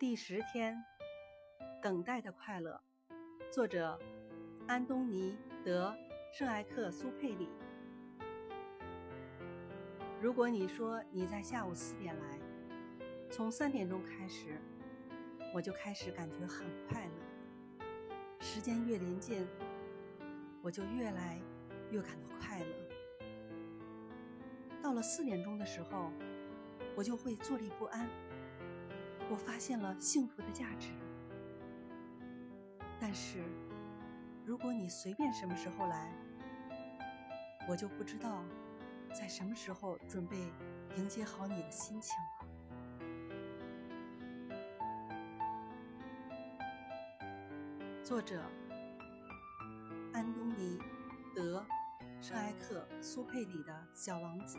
第十天，等待的快乐，作者安东尼·德·圣埃克苏佩里。如果你说你在下午四点来，从三点钟开始，我就开始感觉很快乐。时间越临近，我就越来越感到快乐。到了四点钟的时候，我就会坐立不安。我发现了幸福的价值，但是如果你随便什么时候来，我就不知道在什么时候准备迎接好你的心情了。作者：安东尼·德·圣埃克苏佩里的《小王子》。